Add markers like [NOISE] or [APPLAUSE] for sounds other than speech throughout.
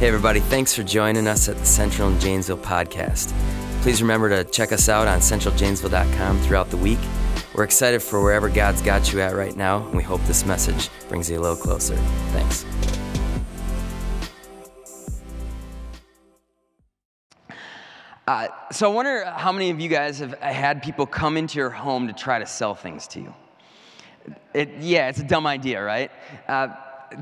Hey, everybody, thanks for joining us at the Central and Janesville podcast. Please remember to check us out on centraljanesville.com throughout the week. We're excited for wherever God's got you at right now, and we hope this message brings you a little closer. Thanks. Uh, so, I wonder how many of you guys have had people come into your home to try to sell things to you. It, yeah, it's a dumb idea, right? Uh,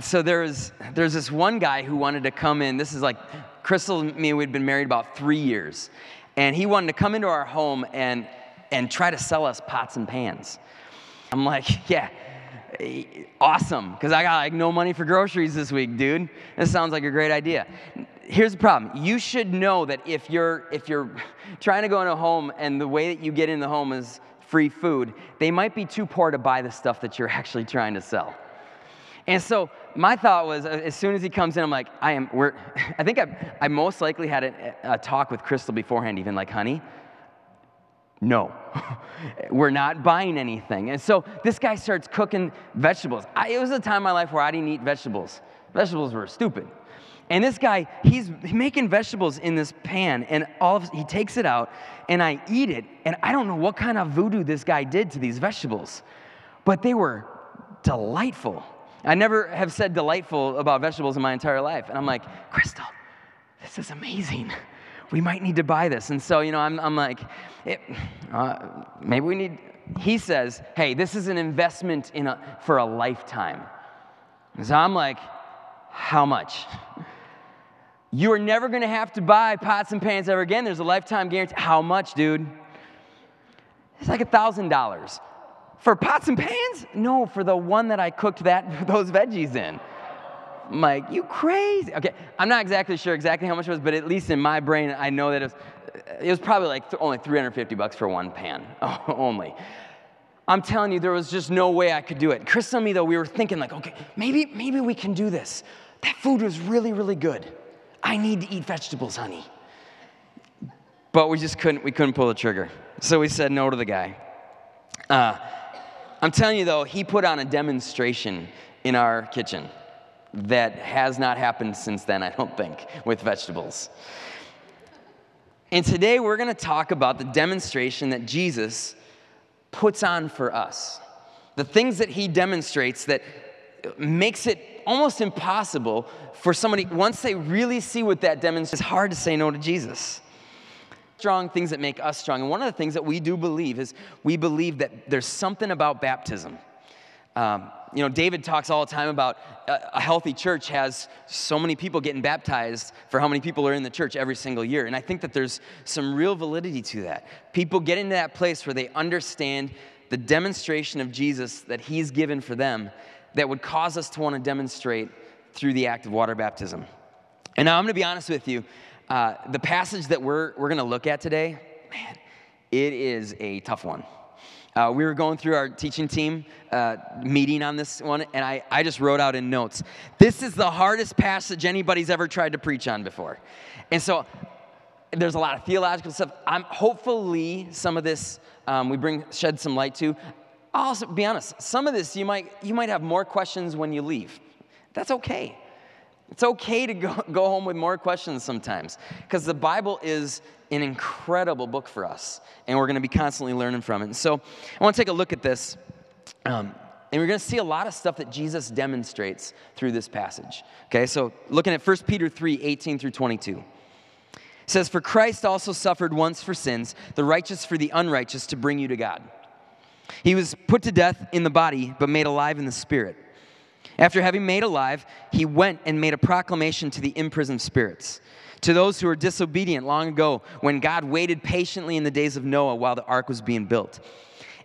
so there's there's this one guy who wanted to come in. This is like Crystal and me. We'd been married about three years, and he wanted to come into our home and and try to sell us pots and pans. I'm like, [LAUGHS] yeah, awesome, because I got like no money for groceries this week, dude. This sounds like a great idea. Here's the problem. You should know that if you're if you're [LAUGHS] trying to go in a home and the way that you get in the home is free food, they might be too poor to buy the stuff that you're [LAUGHS] actually trying to sell. And so my thought was, uh, as soon as he comes in, I'm like, I am. We're. [LAUGHS] I think I, I most likely had a, a talk with Crystal beforehand, even like, honey, no, [LAUGHS] we're not buying anything. And so this guy starts cooking vegetables. I, it was a time in my life where I didn't eat vegetables. Vegetables were stupid. And this guy, he's making vegetables in this pan, and all of, he takes it out, and I eat it, and I don't know what kind of voodoo this guy did to these vegetables, but they were delightful. I never have said delightful about vegetables in my entire life. And I'm like, Crystal, this is amazing. We might need to buy this. And so, you know, I'm, I'm like, uh, maybe we need. He says, hey, this is an investment in a, for a lifetime. So I'm like, how much? [LAUGHS] You are never going to have to buy pots and pans ever again. There's a lifetime guarantee. How much, dude? It's like a $1,000. For pots and pans? No, for the one that I cooked that [LAUGHS] those veggies in. I'm like, you crazy. Okay, I'm not exactly sure exactly how much it was, but at least in my brain, I know that it was, it was probably like th- only 350 bucks for one pan, [LAUGHS] only. I'm telling you, there was just no way I could do it. Chris and me, though, we were thinking like, okay, maybe, maybe we can do this. That food was really, really good. I need to eat vegetables, honey. But we just couldn't, we couldn't pull the trigger. So we said no to the guy. Uh, I'm telling you though, he put on a demonstration in our kitchen that has not happened since then, I don't think, with vegetables. And today we're going to talk about the demonstration that Jesus puts on for us. The things that he demonstrates that makes it almost impossible for somebody, once they really see what that demonstrates, it's hard to say no to Jesus strong things that make us strong. And one of the things that we do believe is we believe that there's something about baptism. Um, you know, David talks all the time about a, a healthy church has so many people getting baptized for how many people are in the church every single year. And I think that there's some real validity to that. People get into that place where they understand the demonstration of Jesus that he's given for them that would cause us to want to demonstrate through the act of water baptism. And now I'm going to be honest with you. Uh, the passage that we're, we're going to look at today, man, it is a tough one. Uh, we were going through our teaching team uh, meeting on this one, and I, I just wrote out in notes this is the hardest passage anybody's ever tried to preach on before. And so there's a lot of theological stuff. I'm hopefully some of this um, we bring shed some light to. I'll also be honest, some of this you might you might have more questions when you leave. That's okay. It's okay to go, [LAUGHS] go home with more questions sometimes because the Bible is an incredible book for us, and we're going to be constantly learning from it. And so I want to take a look at this. Um, and we're going to see a lot of stuff that Jesus demonstrates through this passage. Okay, so looking at 1 Peter 3 18 through 22. It says, For Christ also suffered once for sins, the righteous for the unrighteous, to bring you to God. He was put to death in the body, but made alive in the spirit after having made alive, he went and made a proclamation to the imprisoned spirits, to those who were disobedient long ago when God waited patiently in the days of Noah while the ark was being built.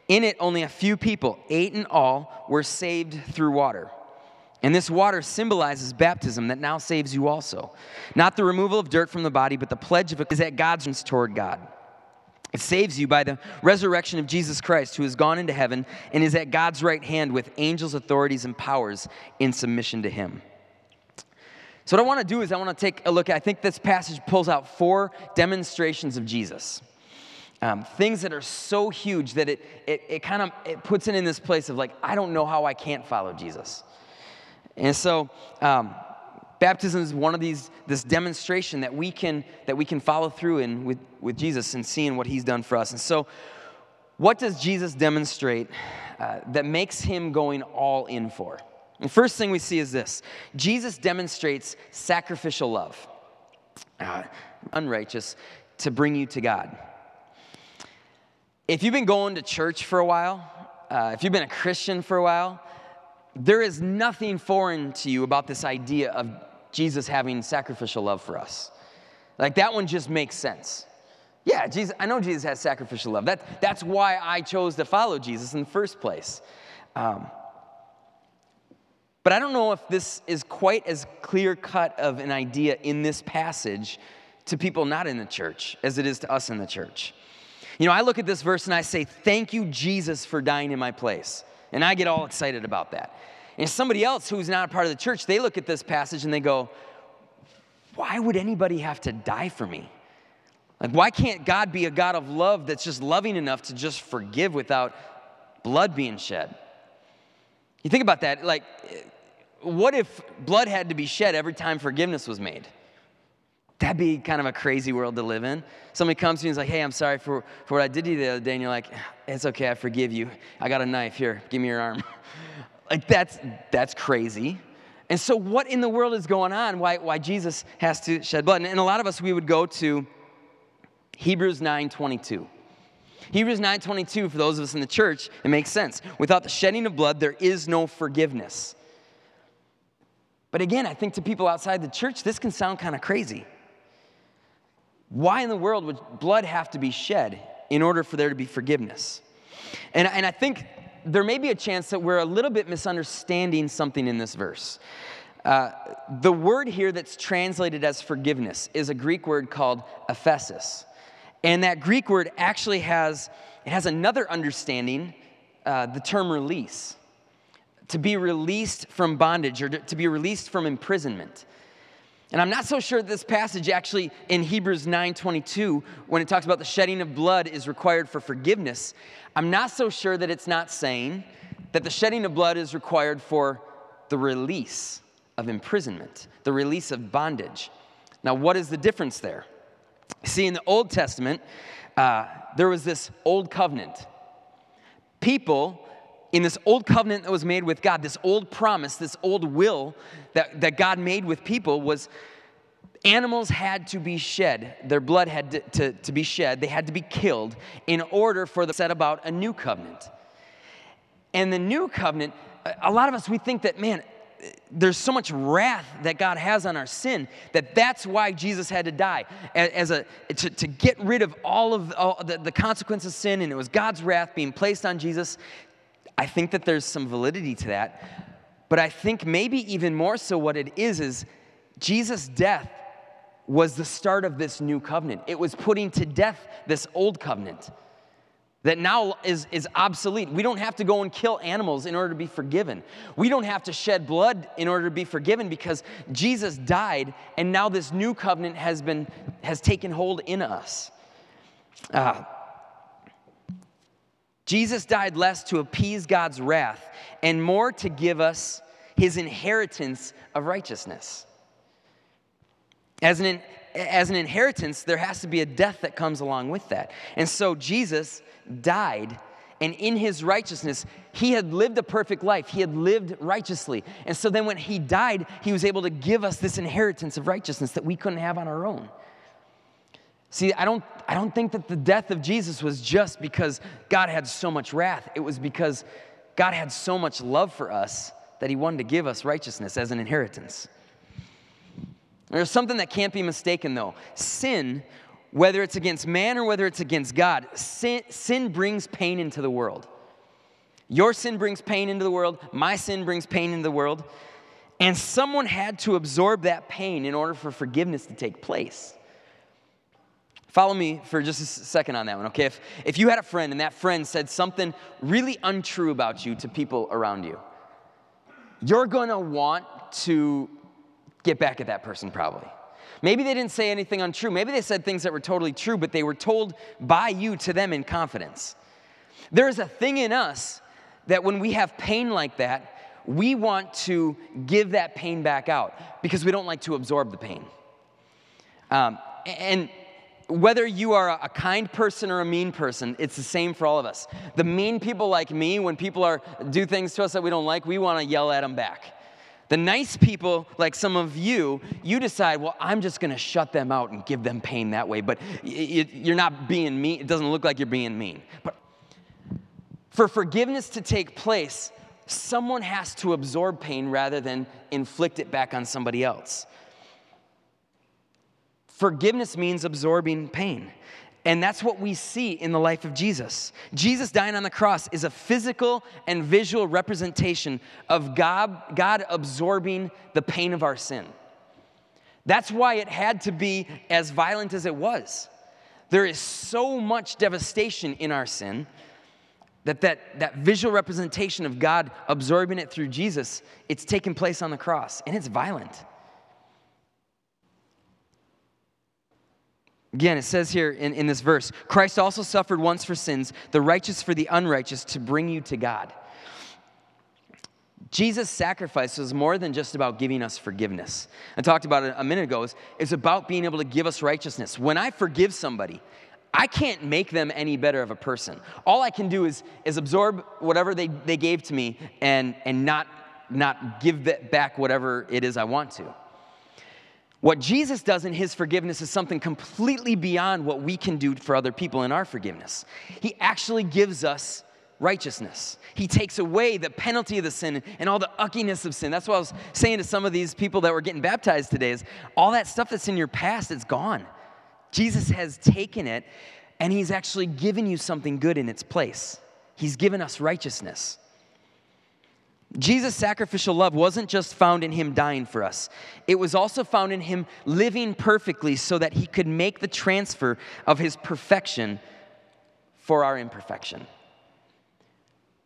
In it, only a few people, eight in all, were saved through water. And this water symbolizes baptism that now saves you also. Not the removal of dirt from the body, but the pledge of it is that God's toward God. It saves you by the resurrection of Jesus Christ, who has gone into heaven and is at God's right hand with angels, authorities, and powers in submission to him. So, what I want to do is, I want to take a look. I think this passage pulls out four demonstrations of Jesus. Um, things that are so huge that it, it, it kind of it puts it in this place of like, I don't know how I can't follow Jesus. And so, um, baptism is one of these, this demonstration that we can, that we can follow through in with, with Jesus and seeing what he's done for us. And so, what does Jesus demonstrate uh, that makes him going all in for? The first thing we see is this Jesus demonstrates sacrificial love, uh, unrighteous, to bring you to God. If you've been going to church for a while, uh, if you've been a Christian for a while, there is nothing foreign to you about this idea of Jesus having sacrificial love for us. Like that one just makes sense. Yeah, Jesus, I know Jesus has sacrificial love. That, that's why I chose to follow Jesus in the first place. Um, but I don't know if this is quite as clear cut of an idea in this passage to people not in the church as it is to us in the church. You know, I look at this verse and I say, Thank you, Jesus, for dying in my place. And I get all excited about that. And somebody else who's not a part of the church, they look at this passage and they go, Why would anybody have to die for me? Like, why can't God be a God of love that's just loving enough to just forgive without blood being shed? You think about that, like, what if blood had to be shed every time forgiveness was made? That'd be kind of a crazy world to live in. Somebody comes to you and is like, hey, I'm sorry for, for what I did to you the other day. And you're like, it's okay, I forgive you. I got a knife. Here, give me your arm. [LAUGHS] like, that's, that's crazy. And so, what in the world is going on? Why, why Jesus has to shed blood? And, a lot of us, we would go to Hebrews 9 22. Hebrews 9:22 for those of us in the church, it makes sense. Without the shedding of blood there is no forgiveness. But again, I think to people outside the church this can sound kind of crazy. Why in the world would blood have to be shed in order for there to be forgiveness? And, and I think there may be a chance that we're a little bit misunderstanding something in this verse. Uh, the word here that's translated as forgiveness is a Greek word called aphesis. And that Greek word actually has, it has another understanding, uh, the term release. To be released from bondage or to be released from imprisonment. And I'm not so sure this passage actually in Hebrews 9:22 when it talks about the shedding of blood is required for forgiveness, I'm not so sure that it's not saying that the shedding of blood is required for the release of imprisonment, the release of bondage. Now, what is the difference there? See, in the Old Testament, uh, there was this old covenant. People in this old covenant that was made with God, this old promise, this old will that, that God made with people was animals had to be shed. Their blood had to, to, to be shed. They had to be killed in order for the set about a new covenant. And the new covenant, a lot of us, we think that, man, there's so much wrath that God has on our sin that that's why Jesus had to die as a to, to get rid of all of all the, the consequences of sin and it was God's wrath being placed on Jesus I think that there's some validity to that. But I think maybe even more so what it is is Jesus' death was the start of this new covenant. It was putting to death this old covenant that now is, is obsolete. We don't have to go and kill animals in order to be forgiven. We don't have to shed blood in order to be forgiven because Jesus died and now this new covenant has been has taken hold in us. Uh, Jesus died less to appease God's wrath and more to give us his inheritance of righteousness. As an, as an inheritance, there has to be a death that comes along with that. And so Jesus died, and in his righteousness, he had lived a perfect life. He had lived righteously. And so then when he died, he was able to give us this inheritance of righteousness that we couldn't have on our own. See, I don't, I don't think that the death of Jesus was just because God had so much wrath. It was because God had so much love for us that He wanted to give us righteousness as an inheritance. There's something that can't be mistaken, though. Sin, whether it's against man or whether it's against God, sin, sin brings pain into the world. Your sin brings pain into the world, my sin brings pain into the world. And someone had to absorb that pain in order for forgiveness to take place. Follow me for just a second on that one, okay? If, if you had a friend and that friend said something really untrue about you to people around you, you're gonna want to get back at that person probably. Maybe they didn't say anything untrue. Maybe they said things that were totally true, but they were told by you to them in confidence. There is a thing in us that when we have pain like that, we want to give that pain back out because we don't like to absorb the pain. Um, and whether you are a kind person or a mean person, it's the same for all of us. The mean people like me, when people are do things to us that we don't like, we want to yell at them back. The nice people, like some of you, you decide, well, I'm just going to shut them out and give them pain that way. But you're not being mean. It doesn't look like you're being mean. But for forgiveness to take place, someone has to absorb pain rather than inflict it back on somebody else. Forgiveness means absorbing pain. And that's what we see in the life of Jesus. Jesus dying on the cross is a physical and visual representation of God, God absorbing the pain of our sin. That's why it had to be as violent as it was. There is so much devastation in our sin that, that that visual representation of God absorbing it through Jesus, it's taking place on the cross, and it's violent. Again, it says here in, in this verse Christ also suffered once for sins, the righteous for the unrighteous, to bring you to God. Jesus' sacrifice was more than just about giving us forgiveness. I talked about it a minute ago. It's about being able to give us righteousness. When I forgive somebody, I can't make them any better of a person. All I can do is, is absorb whatever they, they gave to me and, and not, not give back whatever it is I want to. What Jesus does in his forgiveness is something completely beyond what we can do for other people in our forgiveness. He actually gives us righteousness. He takes away the penalty of the sin and all the uckiness of sin. That's what I was saying to some of these people that were getting baptized today is all that stuff that's in your past, it's gone. Jesus has taken it and he's actually given you something good in its place. He's given us righteousness. Jesus' sacrificial love wasn't just found in him dying for us, it was also found in him living perfectly so that he could make the transfer of his perfection for our imperfection.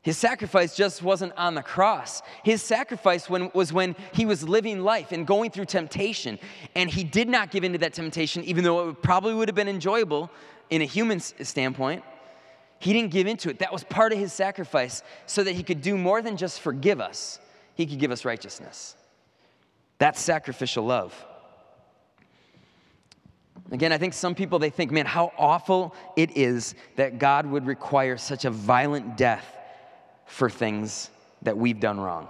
His sacrifice just wasn't on the cross. His sacrifice when, was when he was living life and going through temptation. And he did not give in to that temptation, even though it probably would have been enjoyable in a human standpoint. He didn't give into it. That was part of his sacrifice so that he could do more than just forgive us, he could give us righteousness. That's sacrificial love. Again, I think some people they think, man, how awful it is that God would require such a violent death for things that we've done wrong.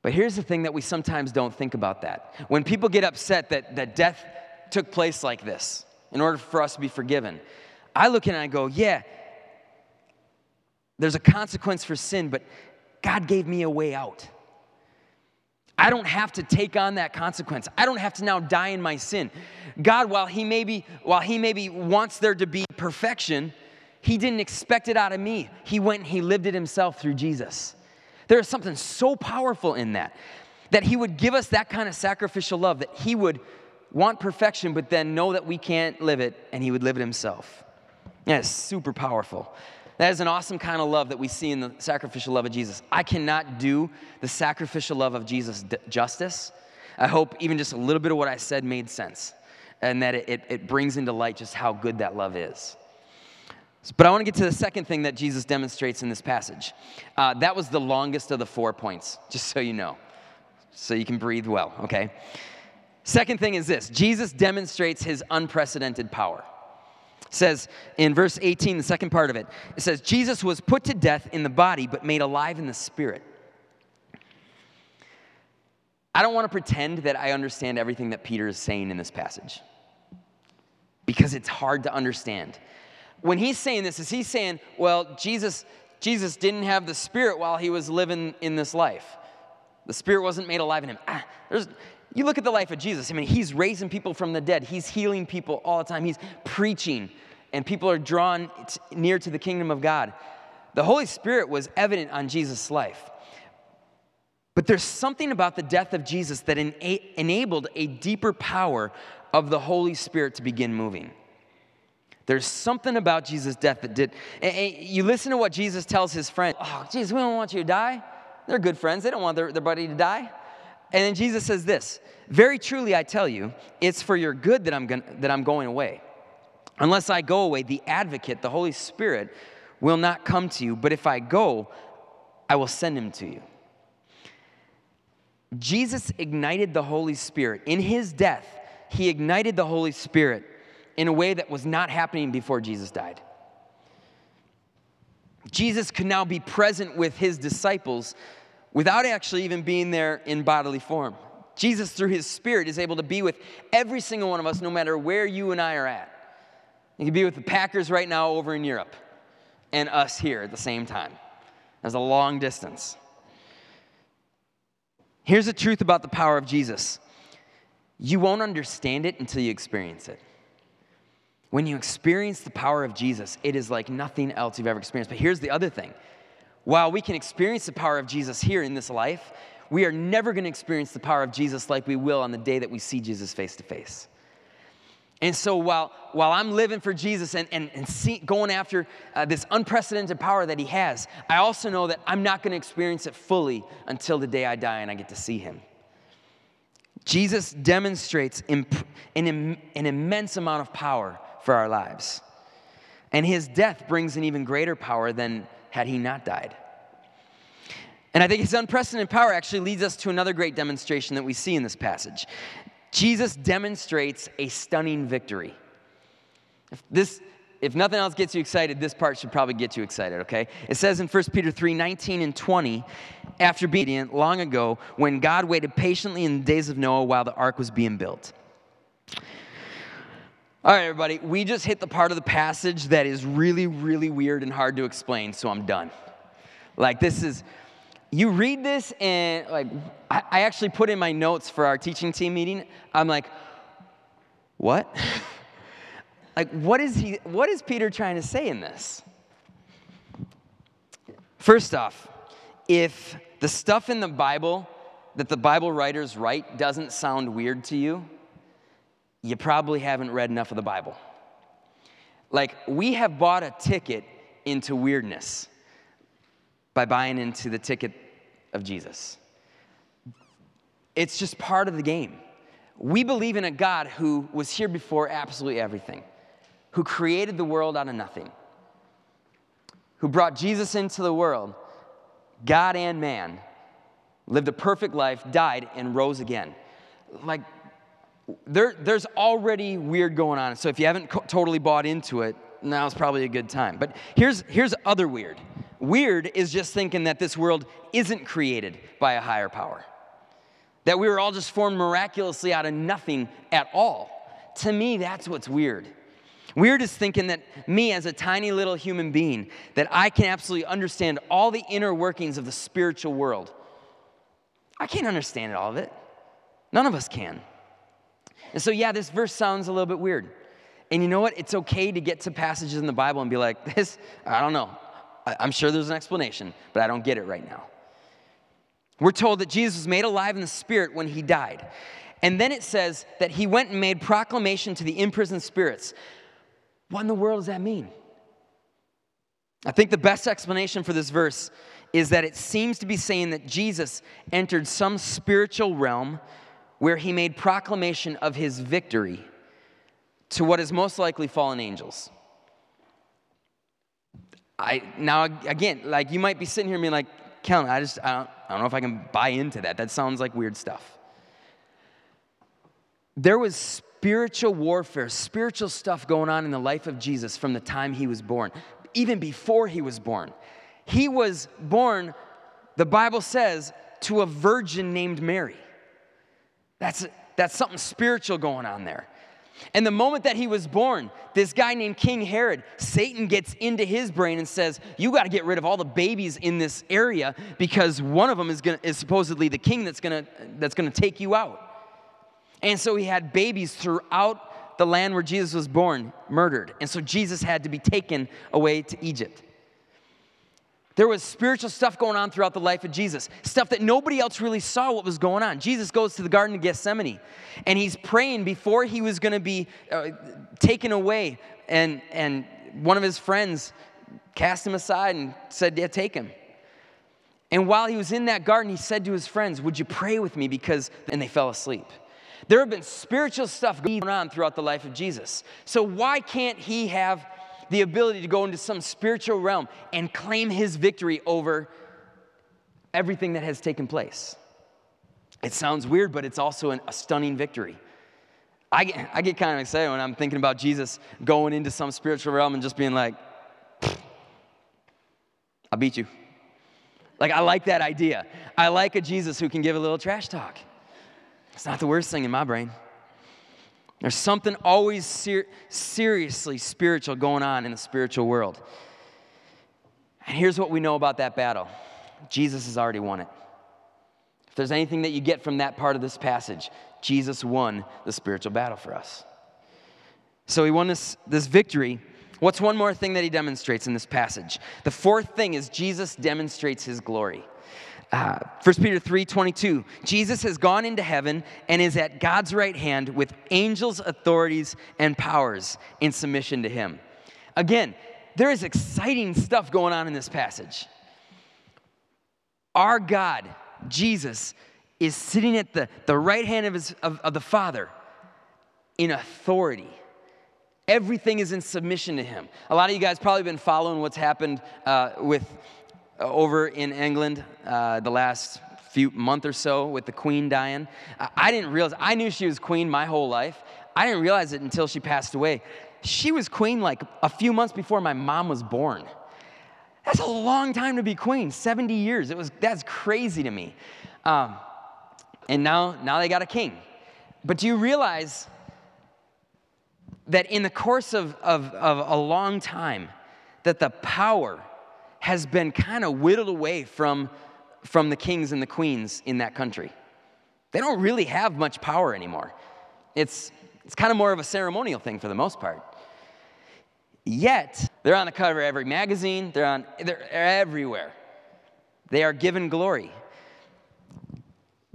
But here's the thing that we sometimes don't think about that. When people get upset that, that death took place like this in order for us to be forgiven, I look at it and I go, yeah, there's a consequence for sin, but God gave me a way out. I don't have to take on that consequence. I don't have to now die in my sin. God, while he maybe while he maybe wants there to be perfection, he didn't expect it out of me. He went and he lived it himself through Jesus. There is something so powerful in that that he would give us that kind of sacrificial love that he would want perfection but then know that we can't live it and he would live it himself. That is super powerful. That is an awesome kind of love that we see in the sacrificial love of Jesus. I cannot do the sacrificial love of Jesus justice. I hope even just a little bit of what I said made sense and that it, it, brings into light just how good that love is. But I want to get to the second thing that Jesus demonstrates in this passage. Uh, that was the longest of the four points, just so you know, so you can breathe well, okay? Second thing is this Jesus demonstrates his unprecedented power says in verse 18, the second part of it, it says, Jesus was put to death in the body, but made alive in the spirit. I don't want to pretend that I understand everything that Peter is saying in this passage because it's hard to understand. When he's saying this, is he saying, well, Jesus, Jesus didn't have the spirit while he was living in this life? The spirit wasn't made alive in him. Ah, there's, you look at the life of Jesus. I mean, he's raising people from the dead, he's healing people all the time, he's preaching, and people are drawn near to the kingdom of God. The Holy Spirit was evident on Jesus' life. But there's something about the death of Jesus that enabled a deeper power of the Holy Spirit to begin moving. There's something about Jesus' death that did. you listen to what Jesus tells his friend. Oh, Jesus, we don't want you to die. They're good friends. They don't want their, their buddy to die. And then Jesus says this Very truly, I tell you, it's for your good that I'm, going, that I'm going away. Unless I go away, the advocate, the Holy Spirit, will not come to you. But if I go, I will send him to you. Jesus ignited the Holy Spirit. In his death, he ignited the Holy Spirit in a way that was not happening before Jesus died. Jesus could now be present with his disciples without actually even being there in bodily form. Jesus, through his Spirit, is able to be with every single one of us, no matter where you and I are at. He can be with the Packers right now over in Europe and us here at the same time. There's a long distance. Here's the truth about the power of Jesus you won't understand it until you experience it. When you experience the power of Jesus, it is like nothing else you've ever experienced. But here's the other thing while we can experience the power of Jesus here in this life, we are never going to experience the power of Jesus like we will on the day that we see Jesus face to face. And so while, while I'm living for Jesus and, and, and see, going after uh, this unprecedented power that he has, I also know that I'm not going to experience it fully until the day I die and I get to see him. Jesus demonstrates imp- an, an immense amount of power for our lives. And his death brings an even greater power than had he not died. And I think his unprecedented power actually leads us to another great demonstration that we see in this passage. Jesus demonstrates a stunning victory. If this if nothing else gets you excited, this part should probably get you excited, okay? It says in 1 Peter 3 19 and 20, after being obedient long ago, when God waited patiently in the days of Noah while the ark was being built. All right, everybody, we just hit the part of the passage that is really, really weird and hard to explain, so I'm done. Like, this is, you read this and like I, actually put in my notes for our teaching team meeting. I'm like what? [LAUGHS] Like what is he what is peter trying to say in this? First off if the stuff in the bible that the bible writers write doesn't sound weird to you you probably haven't read enough of the bible like we have bought a ticket into weirdness by buying into the ticket of Jesus. It's just part of the game. We believe in a God who was here before absolutely everything, who created the world out of nothing, who brought Jesus into the world, God and man, lived a perfect life, died, and rose again. Like, there, there's already weird going on. So if you haven't co- totally bought into it, now's probably a good time. But here's, here's other weird. Weird is just thinking that this world isn't created by a higher power, that we were all just formed miraculously out of nothing at all. To me, that's what's weird. Weird is thinking that me, as a tiny little human being, that I can absolutely understand all the inner workings of the spiritual world. I can't understand all of it. None of us can. And so, yeah, this verse sounds a little bit weird. And you know what? It's okay to get to passages in the Bible and be like, [LAUGHS] this, I don't know. I'm sure there's an explanation, but I don't get it right now. We're told that Jesus was made alive in the Spirit when he died. And then it says that he went and made proclamation to the imprisoned spirits. What in the world does that mean? I think the best explanation for this verse is that it seems to be saying that Jesus entered some spiritual realm where he made proclamation of his victory to what is most likely fallen angels. I now again, like you might be sitting here and being like, Kellen, I just I don't, I don't know if I can buy into that. That sounds like weird stuff. There was spiritual warfare, spiritual stuff going on in the life of Jesus from the time he was born, even before he was born. He was born, the Bible says, to a virgin named Mary. That's, that's something spiritual going on there. And the moment that he was born, this guy named King Herod, Satan gets into his brain and says, You got to get rid of all the babies in this area because one of them is, gonna, is supposedly the king that's going to that's gonna take you out. And so he had babies throughout the land where Jesus was born murdered. And so Jesus had to be taken away to Egypt. There was spiritual stuff going on throughout the life of Jesus, stuff that nobody else really saw what was going on. Jesus goes to the Garden of Gethsemane and he's praying before he was going to be uh, taken away. And, and one of his friends cast him aside and said, Yeah, take him. And while he was in that garden, he said to his friends, Would you pray with me? Because, and they fell asleep. There have been spiritual stuff going on throughout the life of Jesus. So why can't he have the ability to go into some spiritual realm and claim his victory over everything that has taken place. It sounds weird, but it's also an, a stunning victory. I get, I get kind of excited when I'm thinking about Jesus going into some spiritual realm and just being like, I beat you. Like, I like that idea. I like a Jesus who can give a little trash talk. It's not the worst thing in my brain. There's something always ser- seriously spiritual going on in the spiritual world. And here's what we know about that battle Jesus has already won it. If there's anything that you get from that part of this passage, Jesus won the spiritual battle for us. So he won this, this victory. What's one more thing that he demonstrates in this passage? The fourth thing is Jesus demonstrates his glory. Uh, 1 Peter 3 22, Jesus has gone into heaven and is at God's right hand with angels, authorities, and powers in submission to him. Again, there is exciting stuff going on in this passage. Our God, Jesus, is sitting at the, the right hand of, his, of, of the Father in authority. Everything is in submission to him. A lot of you guys probably been following what's happened uh, with over in England uh, the last few month or so with the Queen dying. I didn't realize I knew she was Queen my whole life. I didn't realize it until she passed away. She was Queen like a few months before my mom was born. That's a long time to be queen, 70 years. It was, that's crazy to me. Um, and now, now they got a king. But do you realize that in the course of, of, of a long time, that the power has been kind of whittled away from, from the kings and the queens in that country? They don't really have much power anymore. It's, it's kind of more of a ceremonial thing for the most part. Yet, they're on the cover of every magazine, they're, on, they're everywhere. They are given glory.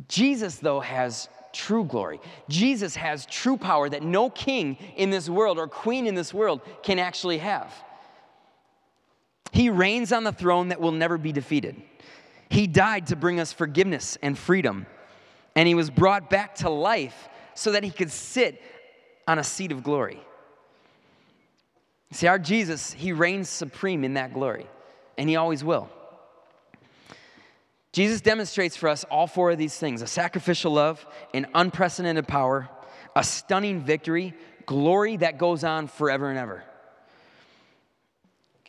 Jesus, though, has true glory. Jesus has true power that no king in this world or queen in this world can actually have. He reigns on the throne that will never be defeated. He died to bring us forgiveness and freedom, and he was brought back to life so that he could sit on a seat of glory. See, our Jesus, he reigns supreme in that glory, and he always will. Jesus demonstrates for us all four of these things a sacrificial love, an unprecedented power, a stunning victory, glory that goes on forever and ever.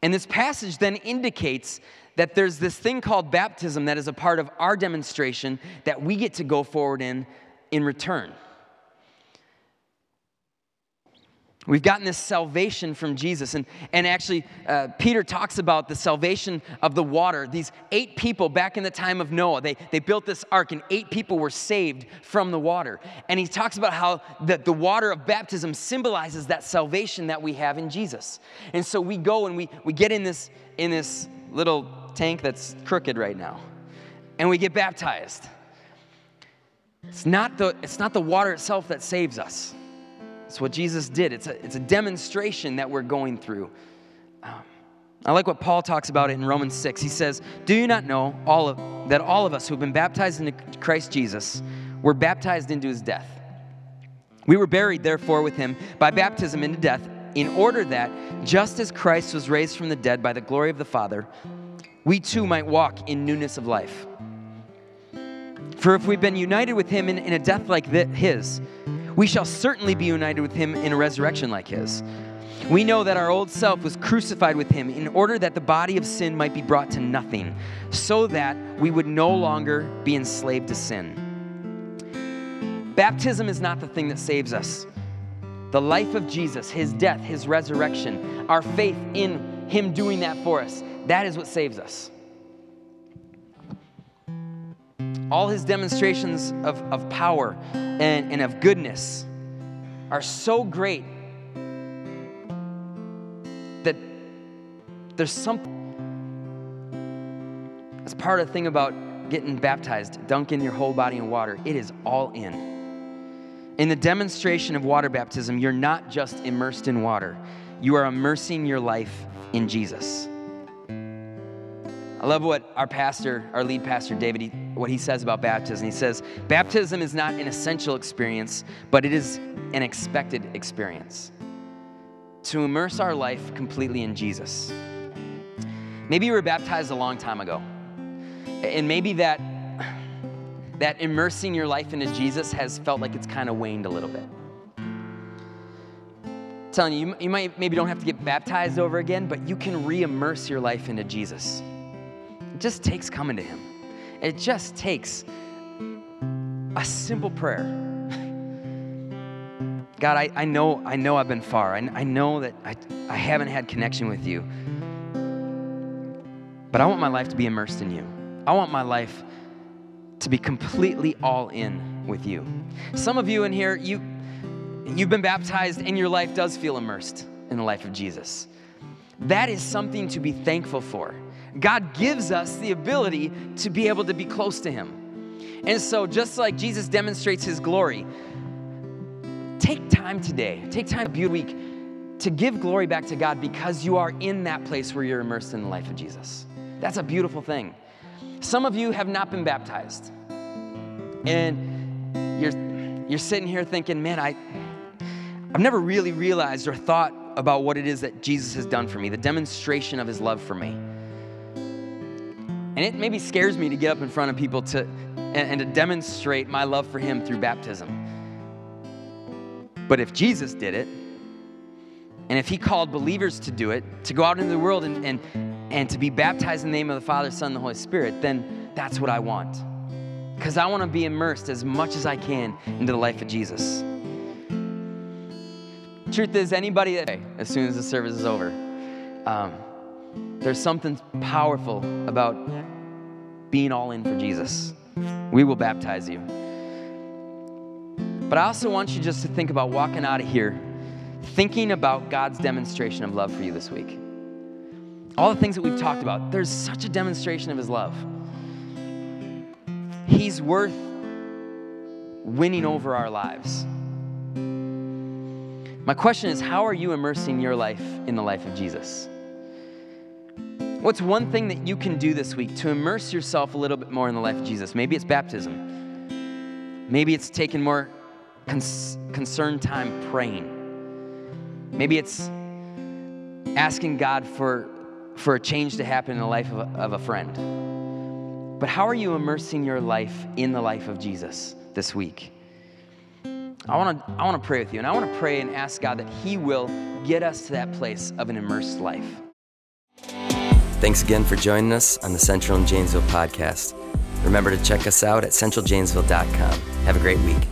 And this passage then indicates that there's this thing called baptism that is a part of our demonstration that we get to go forward in in return. We've gotten this salvation from Jesus. And, and actually, uh, Peter talks about the salvation of the water. These eight people back in the time of Noah, they, they built this ark, and eight people were saved from the water. And he talks about how the, the water of baptism symbolizes that salvation that we have in Jesus. And so we go and we, we get in this, in this little tank that's crooked right now, and we get baptized. It's not the, it's not the water itself that saves us. It's what Jesus did. It's a, it's a demonstration that we're going through. Um, I like what Paul talks about in Romans 6. He says, Do you not know all of, that all of us who have been baptized into Christ Jesus were baptized into his death? We were buried, therefore, with him by baptism into death, in order that, just as Christ was raised from the dead by the glory of the Father, we too might walk in newness of life. For if we've been united with him in, in a death like his, we shall certainly be united with him in a resurrection like his. We know that our old self was crucified with him in order that the body of sin might be brought to nothing, so that we would no longer be enslaved to sin. Baptism is not the thing that saves us. The life of Jesus, his death, his resurrection, our faith in him doing that for us, that is what saves us. All his demonstrations of, of power and, and of goodness are so great that there's something that's part of the thing about getting baptized dunking your whole body in water. It is all in. In the demonstration of water baptism you're not just immersed in water. You are immersing your life in jesus. I love what our pastor, our lead pastor, David, he, what he says about baptism. He says, Baptism is not an essential experience, but it is an expected experience. To immerse our life completely in Jesus. Maybe you were baptized a long time ago. And maybe that that immersing your life into Jesus has felt like it's kind of waned a little bit. I'm telling you, you might maybe don't have to get baptized over again, but you can re-immerse your life into Jesus. It just takes coming to Him. It just takes a simple prayer. [LAUGHS] God, I, I know I know I've been far. I, I know that I, I haven't had connection with you. But I want my life to be immersed in you. I want my life to be completely all in with you. Some of you in here, you, you've been baptized and your life does feel immersed in the life of Jesus. That is something to be thankful for. God gives us the ability to be able to be close to Him. And so, just like Jesus demonstrates His glory, take time today, take time a beautiful week to give glory back to God because you are in that place where you're immersed in the life of Jesus. That's a beautiful thing. Some of you have not been baptized. And you're, you're sitting here thinking, man, I, I've never really realized or thought about what it is that Jesus has done for me, the demonstration of his love for me. And it maybe scares me to get up in front of people to, and, and to demonstrate my love for him through baptism. But if Jesus did it, and if he called believers to do it, to go out into the world and, and, and to be baptized in the name of the Father, Son, and the Holy Spirit, then that's what I want. Because I want to be immersed as much as I can into the life of Jesus. Truth is, anybody as soon as the service is over, um, there's something powerful about being all in for Jesus. We will baptize you. But I also want you just to think about walking out of here thinking about God's demonstration of love for you this week. All the things that we've talked about, there's such a demonstration of His love. He's worth winning over our lives. My question is how are you immersing your life in the life of Jesus? What's one thing that you can do this week to immerse yourself a little bit more in the life of Jesus? Maybe it's baptism. Maybe it's taking more cons- concerned time praying. Maybe it's asking God for, for a change to happen in the life of a, of a friend. But how are you immersing your life in the life of Jesus this week? I want to I want to pray with you, and I want to pray and ask God that He will get us to that place of an immersed life. Thanks again for joining us on the Central and Janesville podcast. Remember to check us out at centraljanesville.com. Have a great week.